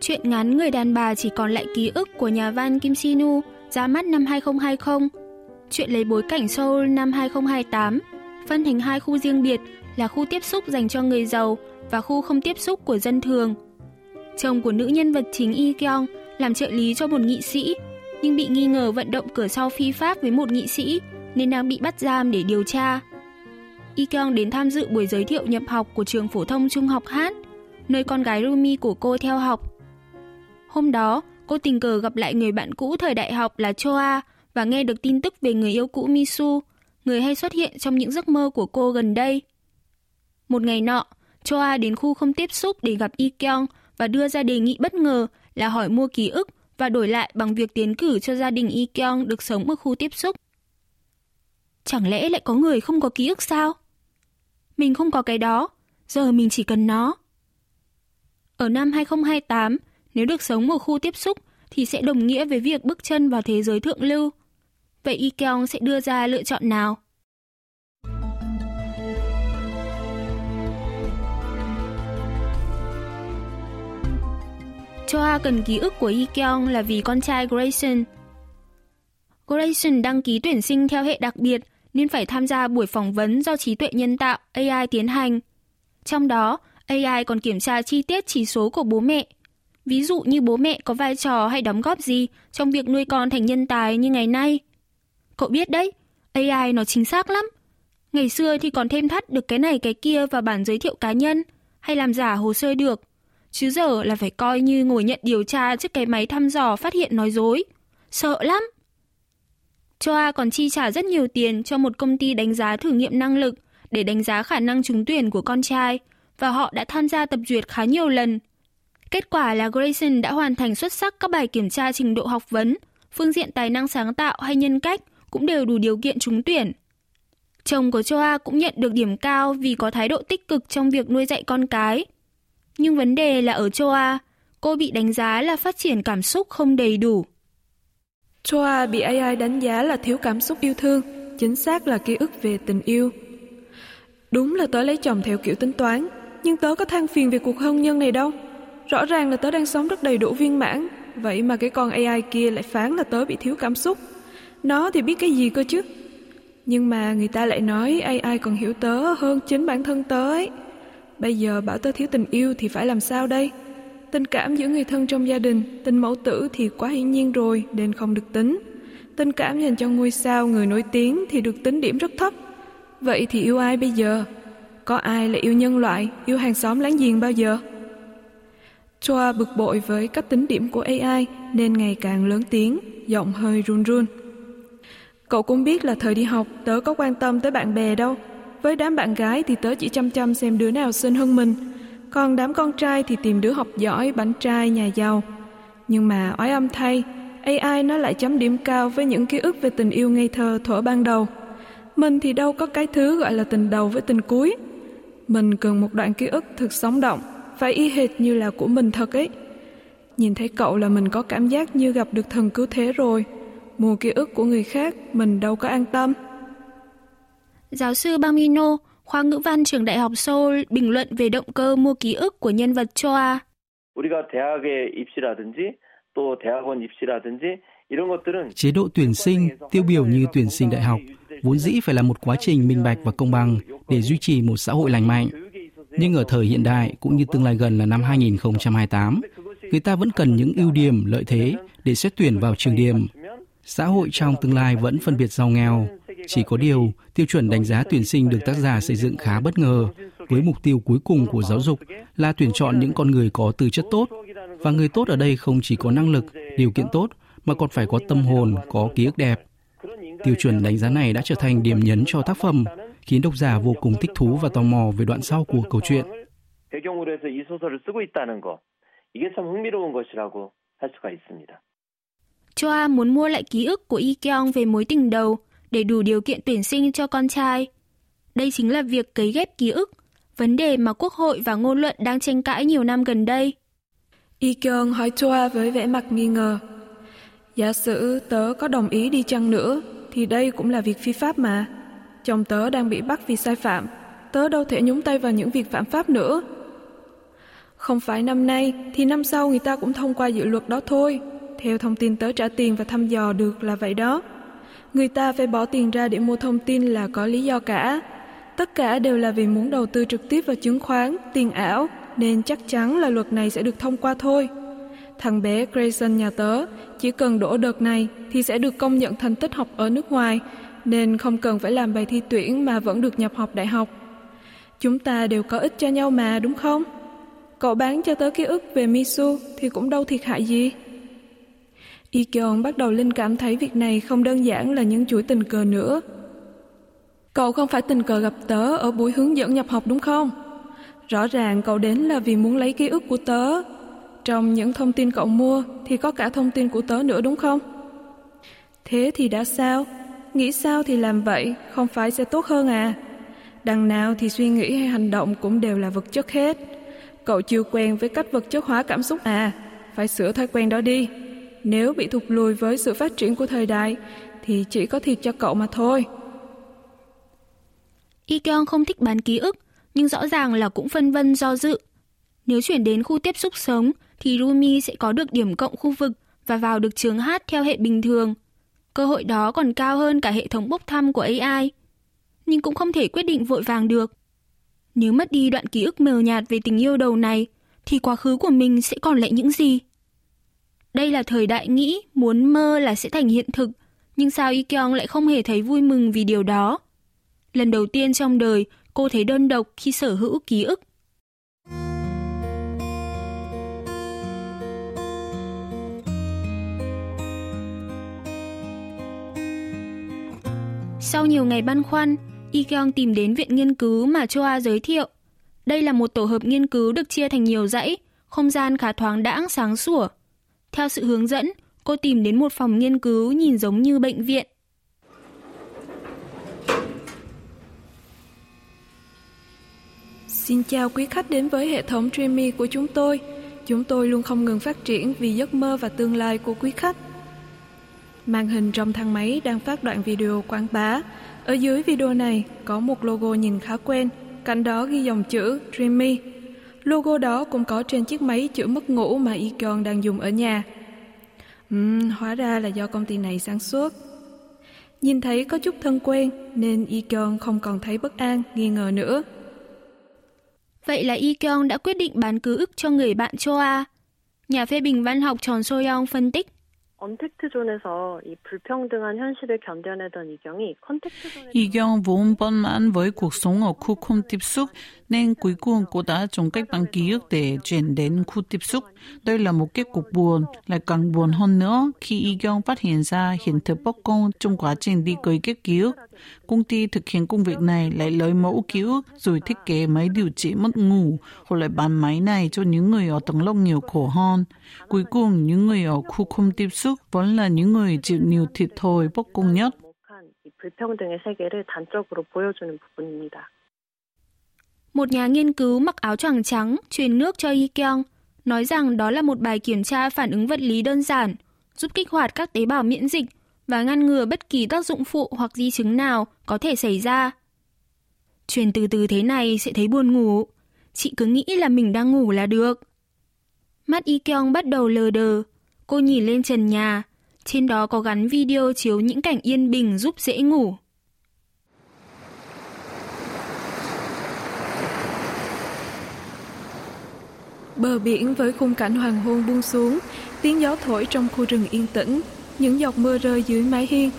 Chuyện ngắn Người đàn bà chỉ còn lại ký ức của nhà văn Kim Sinu ra mắt năm 2020. Chuyện lấy bối cảnh Seoul năm 2028, phân thành hai khu riêng biệt là khu tiếp xúc dành cho người giàu và khu không tiếp xúc của dân thường. Chồng của nữ nhân vật chính Yi Kyung làm trợ lý cho một nghị sĩ, nhưng bị nghi ngờ vận động cửa sau phi pháp với một nghị sĩ nên đang bị bắt giam để điều tra. Yi Kyung đến tham dự buổi giới thiệu nhập học của trường phổ thông trung học Hát, nơi con gái Rumi của cô theo học. Hôm đó, cô tình cờ gặp lại người bạn cũ thời đại học là Choa và nghe được tin tức về người yêu cũ Misu, người hay xuất hiện trong những giấc mơ của cô gần đây. Một ngày nọ, Choa đến khu không tiếp xúc để gặp Ikeong và đưa ra đề nghị bất ngờ là hỏi mua ký ức và đổi lại bằng việc tiến cử cho gia đình Ikeong được sống ở khu tiếp xúc. Chẳng lẽ lại có người không có ký ức sao? Mình không có cái đó, giờ mình chỉ cần nó. Ở năm 2028, nếu được sống ở khu tiếp xúc thì sẽ đồng nghĩa với việc bước chân vào thế giới thượng lưu. Vậy Ikeong sẽ đưa ra lựa chọn nào? Choa cần ký ức của Ikeong là vì con trai Grayson. Grayson đăng ký tuyển sinh theo hệ đặc biệt nên phải tham gia buổi phỏng vấn do trí tuệ nhân tạo AI tiến hành. Trong đó, AI còn kiểm tra chi tiết chỉ số của bố mẹ – Ví dụ như bố mẹ có vai trò hay đóng góp gì trong việc nuôi con thành nhân tài như ngày nay. Cậu biết đấy, AI nó chính xác lắm. Ngày xưa thì còn thêm thắt được cái này cái kia vào bản giới thiệu cá nhân hay làm giả hồ sơ được. Chứ giờ là phải coi như ngồi nhận điều tra trước cái máy thăm dò phát hiện nói dối. Sợ lắm. Choa còn chi trả rất nhiều tiền cho một công ty đánh giá thử nghiệm năng lực để đánh giá khả năng trúng tuyển của con trai và họ đã tham gia tập duyệt khá nhiều lần Kết quả là Grayson đã hoàn thành xuất sắc các bài kiểm tra trình độ học vấn, phương diện tài năng sáng tạo hay nhân cách cũng đều đủ điều kiện trúng tuyển. Chồng của Choa cũng nhận được điểm cao vì có thái độ tích cực trong việc nuôi dạy con cái. Nhưng vấn đề là ở Choa, cô bị đánh giá là phát triển cảm xúc không đầy đủ. Choa bị AI đánh giá là thiếu cảm xúc yêu thương, chính xác là ký ức về tình yêu. Đúng là tớ lấy chồng theo kiểu tính toán, nhưng tớ có than phiền về cuộc hôn nhân này đâu. Rõ ràng là tớ đang sống rất đầy đủ viên mãn, vậy mà cái con AI kia lại phán là tớ bị thiếu cảm xúc. Nó thì biết cái gì cơ chứ? Nhưng mà người ta lại nói AI còn hiểu tớ hơn chính bản thân tớ ấy. Bây giờ bảo tớ thiếu tình yêu thì phải làm sao đây? Tình cảm giữa người thân trong gia đình, tình mẫu tử thì quá hiển nhiên rồi nên không được tính. Tình cảm dành cho ngôi sao người nổi tiếng thì được tính điểm rất thấp. Vậy thì yêu ai bây giờ? Có ai là yêu nhân loại, yêu hàng xóm láng giềng bao giờ? Choa bực bội với các tính điểm của AI nên ngày càng lớn tiếng, giọng hơi run run. Cậu cũng biết là thời đi học tớ có quan tâm tới bạn bè đâu. Với đám bạn gái thì tớ chỉ chăm chăm xem đứa nào xinh hơn mình. Còn đám con trai thì tìm đứa học giỏi, bánh trai, nhà giàu. Nhưng mà oái âm thay, AI nó lại chấm điểm cao với những ký ức về tình yêu ngây thơ thuở ban đầu. Mình thì đâu có cái thứ gọi là tình đầu với tình cuối. Mình cần một đoạn ký ức thực sống động, phải y hệt như là của mình thật ấy. Nhìn thấy cậu là mình có cảm giác như gặp được thần cứu thế rồi. Mùa ký ức của người khác mình đâu có an tâm. Giáo sư Bang Mino, khoa ngữ văn trường Đại học Seoul bình luận về động cơ mua ký ức của nhân vật Choa. Chế độ tuyển sinh tiêu biểu như tuyển sinh đại học vốn dĩ phải là một quá trình minh bạch và công bằng để duy trì một xã hội lành mạnh. Nhưng ở thời hiện đại cũng như tương lai gần là năm 2028, người ta vẫn cần những ưu điểm, lợi thế để xét tuyển vào trường điểm. Xã hội trong tương lai vẫn phân biệt giàu nghèo. Chỉ có điều, tiêu chuẩn đánh giá tuyển sinh được tác giả xây dựng khá bất ngờ, với mục tiêu cuối cùng của giáo dục là tuyển chọn những con người có tư chất tốt. Và người tốt ở đây không chỉ có năng lực, điều kiện tốt, mà còn phải có tâm hồn, có ký ức đẹp. Tiêu chuẩn đánh giá này đã trở thành điểm nhấn cho tác phẩm, khiến độc giả vô cùng thích thú và tò mò về đoạn sau của câu chuyện. Choa muốn mua lại ký ức của Yi về mối tình đầu để đủ điều kiện tuyển sinh cho con trai. Đây chính là việc cấy ghép ký ức, vấn đề mà Quốc hội và ngôn luận đang tranh cãi nhiều năm gần đây. Yi hỏi Choa với vẻ mặt nghi ngờ. Giả sử tớ có đồng ý đi chăng nữa thì đây cũng là việc phi pháp mà. Chồng tớ đang bị bắt vì sai phạm, tớ đâu thể nhúng tay vào những việc phạm pháp nữa. Không phải năm nay, thì năm sau người ta cũng thông qua dự luật đó thôi. Theo thông tin tớ trả tiền và thăm dò được là vậy đó. Người ta phải bỏ tiền ra để mua thông tin là có lý do cả. Tất cả đều là vì muốn đầu tư trực tiếp vào chứng khoán, tiền ảo, nên chắc chắn là luật này sẽ được thông qua thôi. Thằng bé Grayson nhà tớ chỉ cần đổ đợt này thì sẽ được công nhận thành tích học ở nước ngoài, nên không cần phải làm bài thi tuyển mà vẫn được nhập học đại học. Chúng ta đều có ích cho nhau mà, đúng không? Cậu bán cho tớ ký ức về Misu thì cũng đâu thiệt hại gì. Y bắt đầu linh cảm thấy việc này không đơn giản là những chuỗi tình cờ nữa. Cậu không phải tình cờ gặp tớ ở buổi hướng dẫn nhập học đúng không? Rõ ràng cậu đến là vì muốn lấy ký ức của tớ. Trong những thông tin cậu mua thì có cả thông tin của tớ nữa đúng không? Thế thì đã sao? Nghĩ sao thì làm vậy, không phải sẽ tốt hơn à? Đằng nào thì suy nghĩ hay hành động cũng đều là vật chất hết. Cậu chưa quen với cách vật chất hóa cảm xúc à? Phải sửa thói quen đó đi. Nếu bị thụt lùi với sự phát triển của thời đại thì chỉ có thiệt cho cậu mà thôi. Ikeon không thích bán ký ức, nhưng rõ ràng là cũng phân vân do dự. Nếu chuyển đến khu tiếp xúc sống thì Rumi sẽ có được điểm cộng khu vực và vào được trường hát theo hệ bình thường. Cơ hội đó còn cao hơn cả hệ thống bốc thăm của AI. Nhưng cũng không thể quyết định vội vàng được. Nếu mất đi đoạn ký ức mờ nhạt về tình yêu đầu này, thì quá khứ của mình sẽ còn lại những gì? Đây là thời đại nghĩ, muốn mơ là sẽ thành hiện thực, nhưng sao Ikeong lại không hề thấy vui mừng vì điều đó? Lần đầu tiên trong đời, cô thấy đơn độc khi sở hữu ký ức. Sau nhiều ngày băn khoăn, Ikeong tìm đến viện nghiên cứu mà Choa giới thiệu. Đây là một tổ hợp nghiên cứu được chia thành nhiều dãy, không gian khá thoáng đãng sáng sủa. Theo sự hướng dẫn, cô tìm đến một phòng nghiên cứu nhìn giống như bệnh viện. Xin chào quý khách đến với hệ thống Dreamy của chúng tôi. Chúng tôi luôn không ngừng phát triển vì giấc mơ và tương lai của quý khách. Màn hình trong thang máy đang phát đoạn video quảng bá. Ở dưới video này có một logo nhìn khá quen, cạnh đó ghi dòng chữ Dreamy. Logo đó cũng có trên chiếc máy chữa mất ngủ mà Icon đang dùng ở nhà. Uhm, hóa ra là do công ty này sản xuất. Nhìn thấy có chút thân quen nên Icon không còn thấy bất an, nghi ngờ nữa. Vậy là Icon đã quyết định bán ký ức cho người bạn Choa. Nhà phê bình văn học Tròn Soyoung phân tích. 언택트 존에서 이 불평등한 현실을 견뎌내던 이경이 I경 vốn bận mãn với cuộc sống ở khu không tiếp xúc nên cuối cùng cô đã chọn cách bằng ký ức để chuyển đến khu tiếp xúc. Đây là một kết cục buồn, lại càng buồn hơn nữa khi I경 phát hiện ra hiện thực bất công trong quá trình đi cấy ghép ký ức. Công ty thực hiện công việc này lại lấy mẫu ký ức rồi thiết kế máy điều trị mất ngủ, hoặc lại bán máy này cho những người ở tầng lớp nhiều khổ hơn. Cuối cùng, những người ở khu không tiếp xúc vẫn là những người chịu nhiều thiệt thòi bất công nhất. 이 불평등의 세계를 단적으로 보여주는 부분입니다. Một nhà nghiên cứu mặc áo choàng trắng truyền nước cho Yi Kyung, nói rằng đó là một bài kiểm tra phản ứng vật lý đơn giản, giúp kích hoạt các tế bào miễn dịch và ngăn ngừa bất kỳ tác dụng phụ hoặc di chứng nào có thể xảy ra. Truyền từ từ thế này sẽ thấy buồn ngủ. Chị cứ nghĩ là mình đang ngủ là được. Mắt Y Kyung bắt đầu lờ đờ. Cô nhìn lên trần nhà. Trên đó có gắn video chiếu những cảnh yên bình giúp dễ ngủ. Bờ biển với khung cảnh hoàng hôn buông xuống, tiếng gió thổi trong khu rừng yên tĩnh, những giọt mưa rơi dưới mái hiên.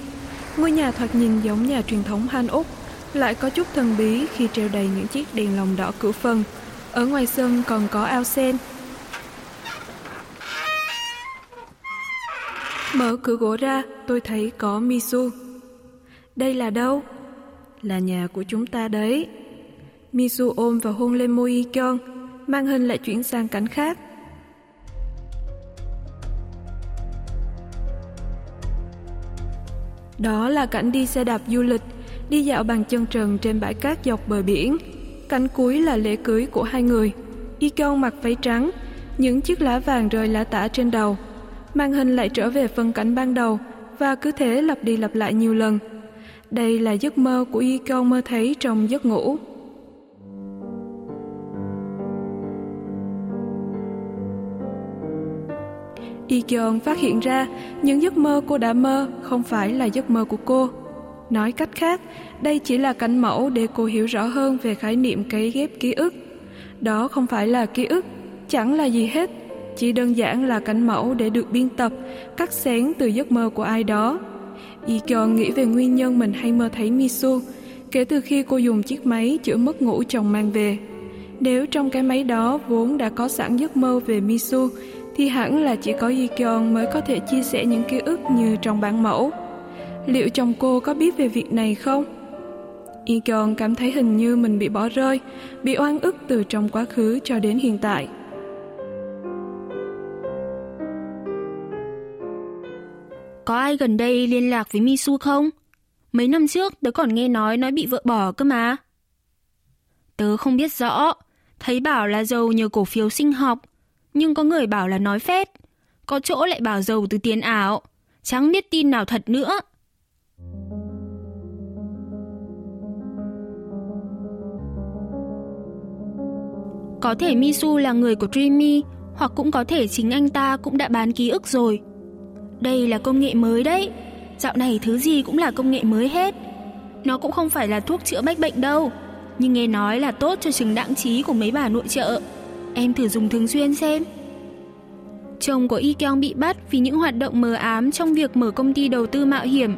Ngôi nhà thoạt nhìn giống nhà truyền thống Han Úc, lại có chút thần bí khi treo đầy những chiếc đèn lồng đỏ cửa phần. Ở ngoài sân còn có ao sen. Mở cửa gỗ ra, tôi thấy có Misu. Đây là đâu? Là nhà của chúng ta đấy. Misu ôm và hôn lên môi Y màn hình lại chuyển sang cảnh khác. Đó là cảnh đi xe đạp du lịch, đi dạo bằng chân trần trên bãi cát dọc bờ biển. Cảnh cuối là lễ cưới của hai người. Ikon mặc váy trắng, những chiếc lá vàng rơi lá tả trên đầu. Màn hình lại trở về phân cảnh ban đầu và cứ thế lặp đi lặp lại nhiều lần. Đây là giấc mơ của Ikon mơ thấy trong giấc ngủ. Ikeon phát hiện ra những giấc mơ cô đã mơ không phải là giấc mơ của cô. Nói cách khác, đây chỉ là cảnh mẫu để cô hiểu rõ hơn về khái niệm cấy ghép ký ức. Đó không phải là ký ức, chẳng là gì hết, chỉ đơn giản là cảnh mẫu để được biên tập, cắt xén từ giấc mơ của ai đó. Ikeon nghĩ về nguyên nhân mình hay mơ thấy Misu kể từ khi cô dùng chiếc máy chữa mất ngủ chồng mang về. Nếu trong cái máy đó vốn đã có sẵn giấc mơ về Misu thì hẳn là chỉ có Yikyon mới có thể chia sẻ những ký ức như trong bản mẫu. Liệu chồng cô có biết về việc này không? Yikyon cảm thấy hình như mình bị bỏ rơi, bị oan ức từ trong quá khứ cho đến hiện tại. Có ai gần đây liên lạc với Misu không? Mấy năm trước tớ còn nghe nói nó bị vợ bỏ cơ mà. Tớ không biết rõ, thấy bảo là giàu nhờ cổ phiếu sinh học, nhưng có người bảo là nói phét, có chỗ lại bảo giàu từ tiền ảo, chẳng biết tin nào thật nữa. Có thể Misu là người của Dreamy, hoặc cũng có thể chính anh ta cũng đã bán ký ức rồi. Đây là công nghệ mới đấy. Dạo này thứ gì cũng là công nghệ mới hết. Nó cũng không phải là thuốc chữa bách bệnh đâu, nhưng nghe nói là tốt cho chứng đặng trí của mấy bà nội trợ. Em thử dùng thường xuyên xem. Chồng của Y Kyung bị bắt vì những hoạt động mờ ám trong việc mở công ty đầu tư mạo hiểm,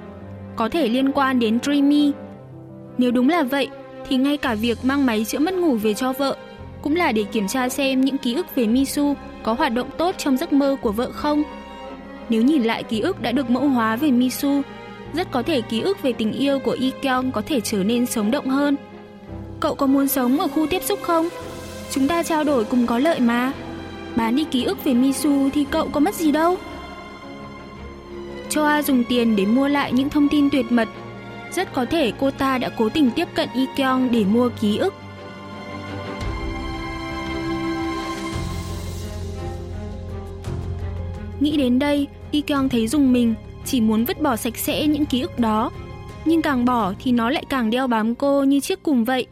có thể liên quan đến Dreamy. Nếu đúng là vậy, thì ngay cả việc mang máy chữa mất ngủ về cho vợ cũng là để kiểm tra xem những ký ức về Misu có hoạt động tốt trong giấc mơ của vợ không. Nếu nhìn lại ký ức đã được mẫu hóa về Misu, rất có thể ký ức về tình yêu của Y có thể trở nên sống động hơn. Cậu có muốn sống ở khu tiếp xúc không? Chúng ta trao đổi cùng có lợi mà. Bán đi ký ức về Misu thì cậu có mất gì đâu. Choa dùng tiền để mua lại những thông tin tuyệt mật. Rất có thể cô ta đã cố tình tiếp cận Ikeong để mua ký ức. Nghĩ đến đây, Ikeong thấy dùng mình, chỉ muốn vứt bỏ sạch sẽ những ký ức đó. Nhưng càng bỏ thì nó lại càng đeo bám cô như chiếc cùng vậy.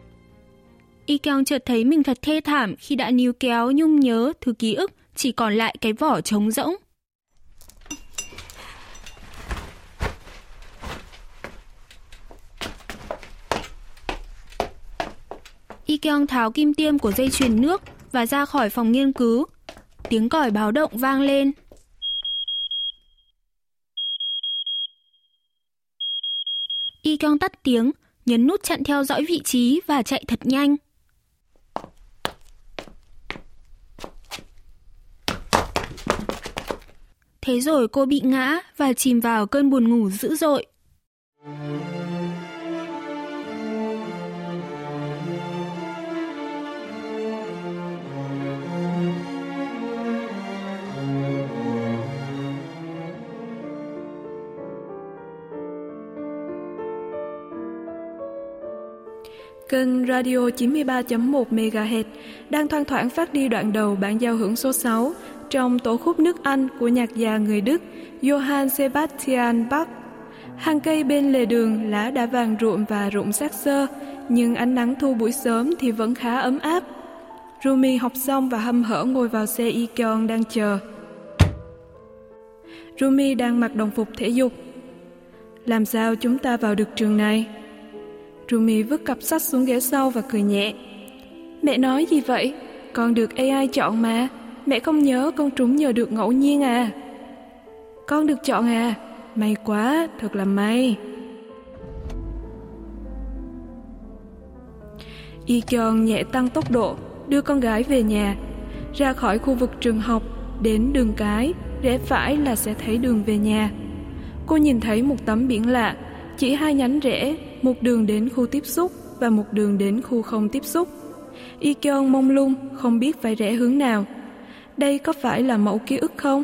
Y Kyung chợt thấy mình thật thê thảm khi đã níu kéo nhung nhớ thứ ký ức chỉ còn lại cái vỏ trống rỗng. Y Kyung tháo kim tiêm của dây chuyền nước và ra khỏi phòng nghiên cứu. Tiếng còi báo động vang lên. Y Kyung tắt tiếng, nhấn nút chặn theo dõi vị trí và chạy thật nhanh. Thế rồi cô bị ngã và chìm vào cơn buồn ngủ dữ dội. Kênh Radio 93.1 MHz đang thoang thoảng phát đi đoạn đầu bản giao hưởng số 6 trong tổ khúc nước Anh của nhạc gia người Đức Johann Sebastian Bach. Hàng cây bên lề đường lá đã vàng ruộm và rụng xác xơ, nhưng ánh nắng thu buổi sớm thì vẫn khá ấm áp. Rumi học xong và hâm hở ngồi vào xe Ikeon đang chờ. Rumi đang mặc đồng phục thể dục. Làm sao chúng ta vào được trường này? Rumi vứt cặp sách xuống ghế sau và cười nhẹ. Mẹ nói gì vậy? Con được AI chọn mà. Mẹ không nhớ con trúng nhờ được ngẫu nhiên à. Con được chọn à? May quá, thật là may. Y chon nhẹ tăng tốc độ, đưa con gái về nhà. Ra khỏi khu vực trường học, đến đường cái, rẽ phải là sẽ thấy đường về nhà. Cô nhìn thấy một tấm biển lạ, chỉ hai nhánh rẽ, một đường đến khu tiếp xúc và một đường đến khu không tiếp xúc. Y chon mông lung, không biết phải rẽ hướng nào đây có phải là mẫu ký ức không?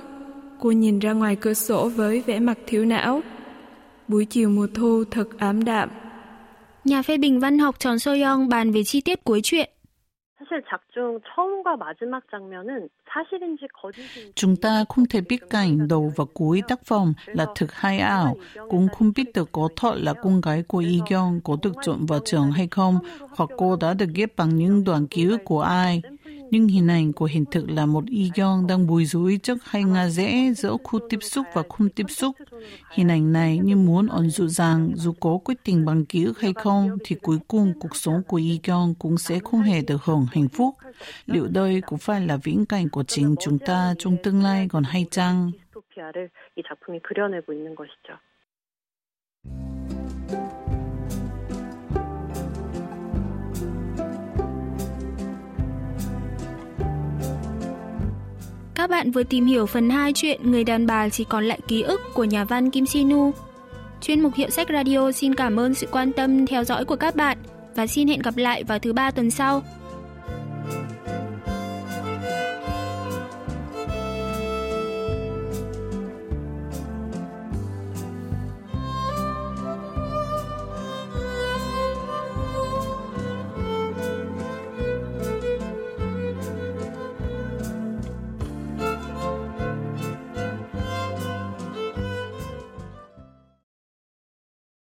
Cô nhìn ra ngoài cửa sổ với vẻ mặt thiếu não. Buổi chiều mùa thu thật ám đạm. Nhà phê bình văn học Tròn Soyoung bàn về chi tiết cuối chuyện. Chúng ta không thể biết cảnh đầu và cuối tác phẩm là thực hay ảo, cũng không biết được có thật là con gái của Y Kyung có được chọn vào trường hay không, hoặc cô đã được ghép bằng những đoạn ký ức của ai Nhưng hình ảnh của hiện thực là một Y Kyung đang bùi rối trước hay ngã rẽ giữa khu tiếp xúc và không tiếp xúc. Hình ảnh này như muốn ẩn dụ rằng dù có quyết định bằng ký ức hay không thì cuối cùng cuộc sống của Y Kyung cũng sẽ không hề được hưởng hạnh phúc. Liệu đây có phải là viễn cảnh của chính chúng ta trong tương lai còn hay chăng? 디스토피아를 이 작품이 그려내고 있는 것이죠. Các bạn vừa tìm hiểu phần 2 chuyện Người đàn bà chỉ còn lại ký ức của nhà văn Kim Sinu. Chuyên mục Hiệu sách Radio xin cảm ơn sự quan tâm theo dõi của các bạn và xin hẹn gặp lại vào thứ ba tuần sau.